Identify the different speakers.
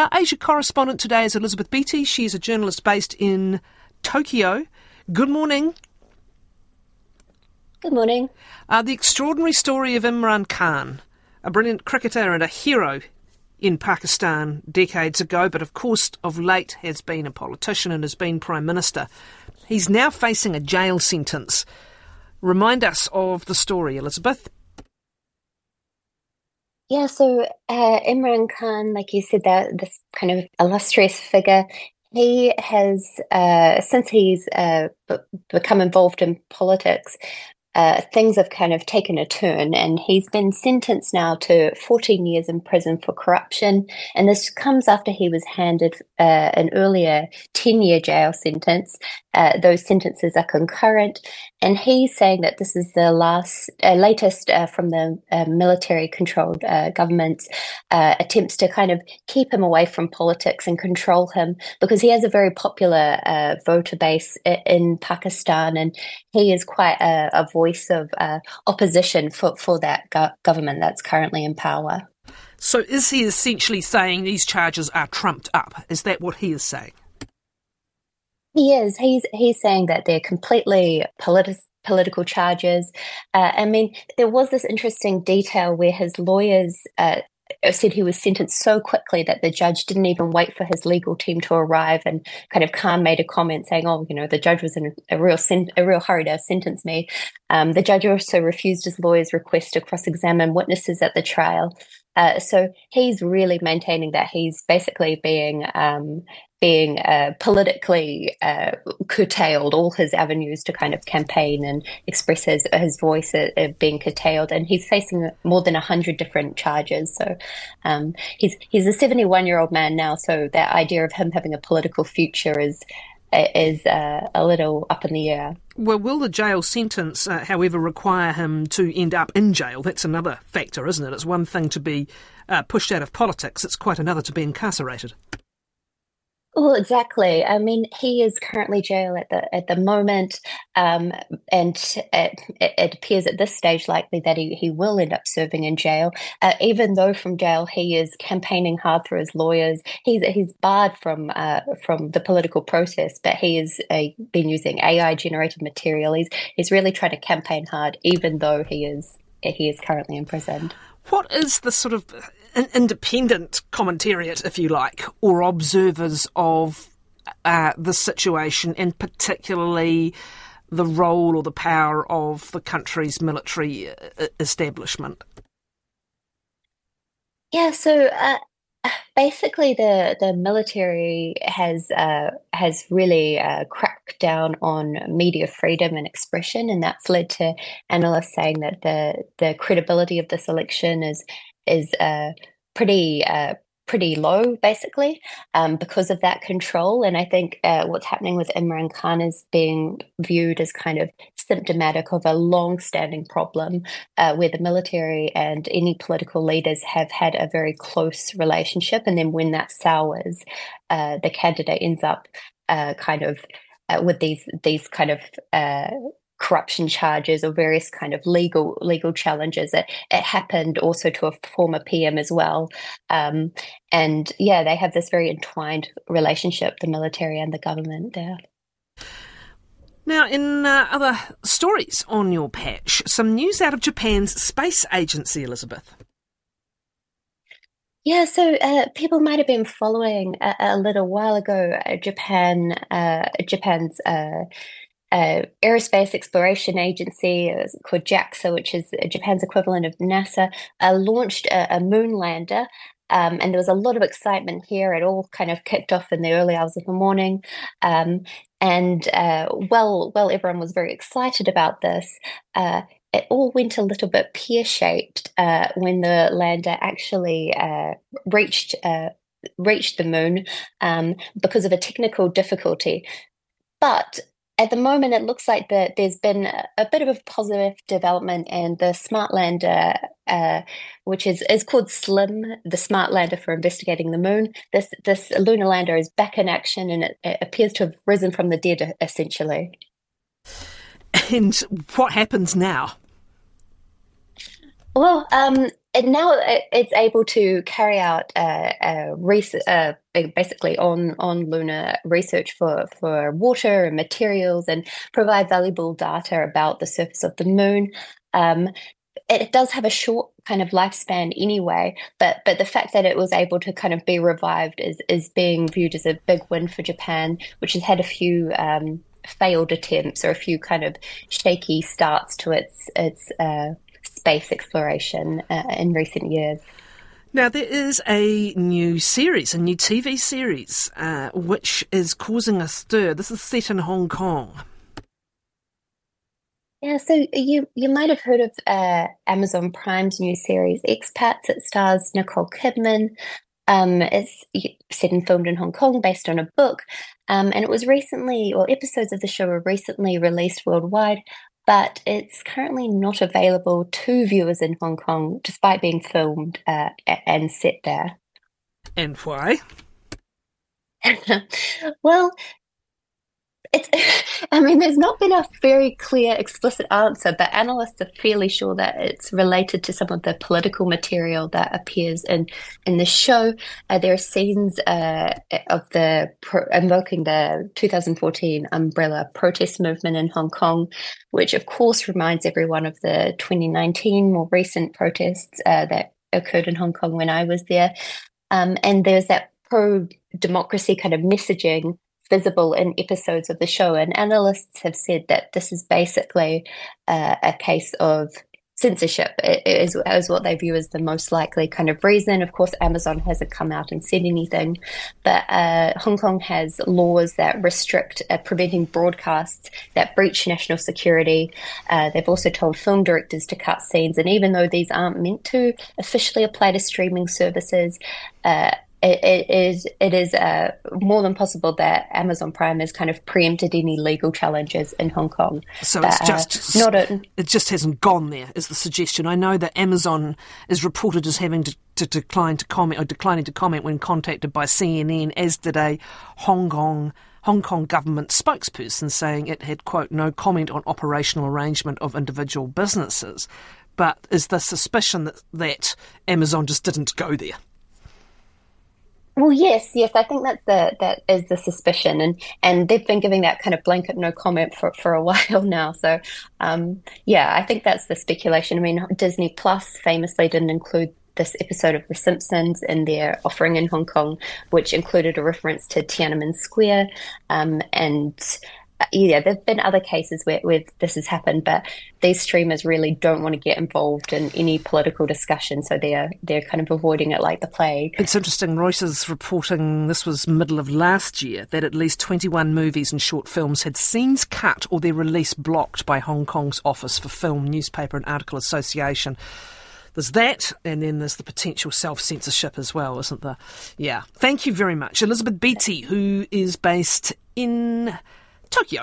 Speaker 1: Our Asia correspondent today is Elizabeth Beattie. She's a journalist based in Tokyo. Good morning.
Speaker 2: Good morning.
Speaker 1: Uh, the extraordinary story of Imran Khan, a brilliant cricketer and a hero in Pakistan decades ago, but of course of late has been a politician and has been Prime Minister. He's now facing a jail sentence. Remind us of the story, Elizabeth.
Speaker 2: Yeah, so uh, Imran Khan, like you said, that this kind of illustrious figure, he has, uh, since he's uh, b- become involved in politics, uh, things have kind of taken a turn, and he's been sentenced now to 14 years in prison for corruption. And this comes after he was handed uh, an earlier 10 year jail sentence. Uh, those sentences are concurrent, and he's saying that this is the last, uh, latest uh, from the uh, military controlled government's attempts to kind of keep him away from politics and control him because he has a very popular voter base in Pakistan, and he is quite a, a voice of uh, opposition for, for that go- government that's currently in power.
Speaker 1: So, is he essentially saying these charges are trumped up? Is that what he is saying?
Speaker 2: He is. He's he's saying that they're completely politi- political charges. Uh, I mean, there was this interesting detail where his lawyers uh, said he was sentenced so quickly that the judge didn't even wait for his legal team to arrive and kind of Khan made a comment saying, oh, you know, the judge was in a real sen- a real hurry to sentence me. Um, the judge also refused his lawyer's request to cross-examine witnesses at the trial. Uh, so he's really maintaining that he's basically being um, being uh, politically uh, curtailed, all his avenues to kind of campaign and express his, his voice are, are being curtailed, and he's facing more than hundred different charges. So um, he's he's a seventy one year old man now. So that idea of him having a political future is is uh, a little up in the air.
Speaker 1: Well, will the jail sentence, uh, however, require him to end up in jail? That's another factor, isn't it? It's one thing to be uh, pushed out of politics, it's quite another to be incarcerated.
Speaker 2: Well, exactly. I mean, he is currently jail at the at the moment, um, and it, it, appears at this stage likely that he, he will end up serving in jail. Uh, even though from jail he is campaigning hard through his lawyers, he's he's barred from uh, from the political process, but he has been using AI generated material. He's he's really trying to campaign hard, even though he is he is currently imprisoned.
Speaker 1: What is the sort of independent commentariat, if you like, or observers of uh, the situation, and particularly the role or the power of the country's military uh, establishment?
Speaker 2: Yeah, so uh, basically, the the military has uh, has really uh, cracked down on media freedom and expression, and that's led to analysts saying that the the credibility of this election is is uh, pretty uh, pretty low, basically, um, because of that control. And I think uh, what's happening with Imran Khan is being viewed as kind of symptomatic of a long-standing problem uh, where the military and any political leaders have had a very close relationship, and then when that sours, uh, the candidate ends up uh, kind of uh, with these these kind of uh, corruption charges or various kind of legal legal challenges. It, it happened also to a former PM as well, um, and yeah, they have this very entwined relationship, the military and the government there.
Speaker 1: Now, in uh, other stories on your patch, some news out of Japan's space agency, Elizabeth.
Speaker 2: Yeah, so uh, people might have been following a, a little while ago. Uh, Japan, uh, Japan's uh, uh, aerospace exploration agency uh, called JAXA, which is Japan's equivalent of NASA, uh, launched a, a, moon lander. Um, and there was a lot of excitement here. It all kind of kicked off in the early hours of the morning. Um, and uh, well, well, everyone was very excited about this. Uh, it all went a little bit pear shaped uh, when the lander actually reached reached the moon um, because of a technical difficulty. But at the moment, it looks like that there's been a, bit of a positive development, and the smart lander, uh, which is is called SLIM, the smart lander for investigating the moon. This this lunar lander is back in action, and it, it appears to have risen from the dead, essentially.
Speaker 1: And what happens now?
Speaker 2: Well, um, and now it's able to carry out research, uh, basically on on lunar research for for water and materials, and provide valuable data about the surface of the moon. Um, it does have a short kind of lifespan anyway, but but the fact that it was able to kind of be revived is is being viewed as a big win for Japan, which has had a few um, failed attempts or a few kind of shaky starts to its its uh, space exploration uh, in recent years.
Speaker 1: Now, there is a new series, a new TV series, uh, which is causing a stir. This is set in Hong Kong.
Speaker 2: Yeah, so you you might have heard of uh, Amazon Prime's new series Expats. It stars Nicole Kidman. Um, it's set and filmed in Hong Kong, based on a book, um, and it was recently, or episodes of the show were recently released worldwide but it's currently not available to viewers in Hong Kong, despite being filmed uh, and set there.
Speaker 1: And why?
Speaker 2: well, it's i mean there's not been a very clear explicit answer but analysts are fairly sure that it's related to some of the political material that appears in in the show. Uh, there are scenes uh, of the pro- invoking the 2014 umbrella protest movement in hong kong which of course reminds everyone of the 2019 more recent protests uh, that occurred in hong kong when i was there. Um, and there's that pro democracy kind of messaging visible in episodes of the show. And analysts have said that this is basically uh, a case of censorship is, is what they view as the most likely kind of reason. Of course, Amazon hasn't come out and said anything, but uh, Hong Kong has laws that restrict uh, preventing broadcasts that breach national security. Uh, they've also told film directors to cut scenes, and even though these aren't meant to officially apply to streaming services, uh, it, it is it is uh, more than possible that Amazon Prime has kind of preempted any legal challenges in Hong Kong.
Speaker 1: So it's just uh, not a, it just hasn't gone there. Is the suggestion? I know that Amazon is reported as having to, to decline to comment or declining to comment when contacted by CNN, as did a Hong Kong. Hong Kong government spokesperson saying it had, quote, no comment on operational arrangement of individual businesses. But is the suspicion that, that Amazon just didn't go there?
Speaker 2: Well, yes, yes, I think that's the that is the suspicion, and and they've been giving that kind of blanket no comment for for a while now. So, um, yeah, I think that's the speculation. I mean, Disney Plus famously didn't include this episode of The Simpsons in their offering in Hong Kong, which included a reference to Tiananmen Square, um, and yeah, there've been other cases where, where this has happened, but these streamers really don't want to get involved in any political discussion, so they're they're kind of avoiding it like the plague.
Speaker 1: It's interesting. Reuters reporting this was middle of last year that at least 21 movies and short films had scenes cut or their release blocked by Hong Kong's Office for Film, Newspaper and Article Association. There's that, and then there's the potential self censorship as well, isn't there? Yeah. Thank you very much. Elizabeth Beattie, who is based in Tokyo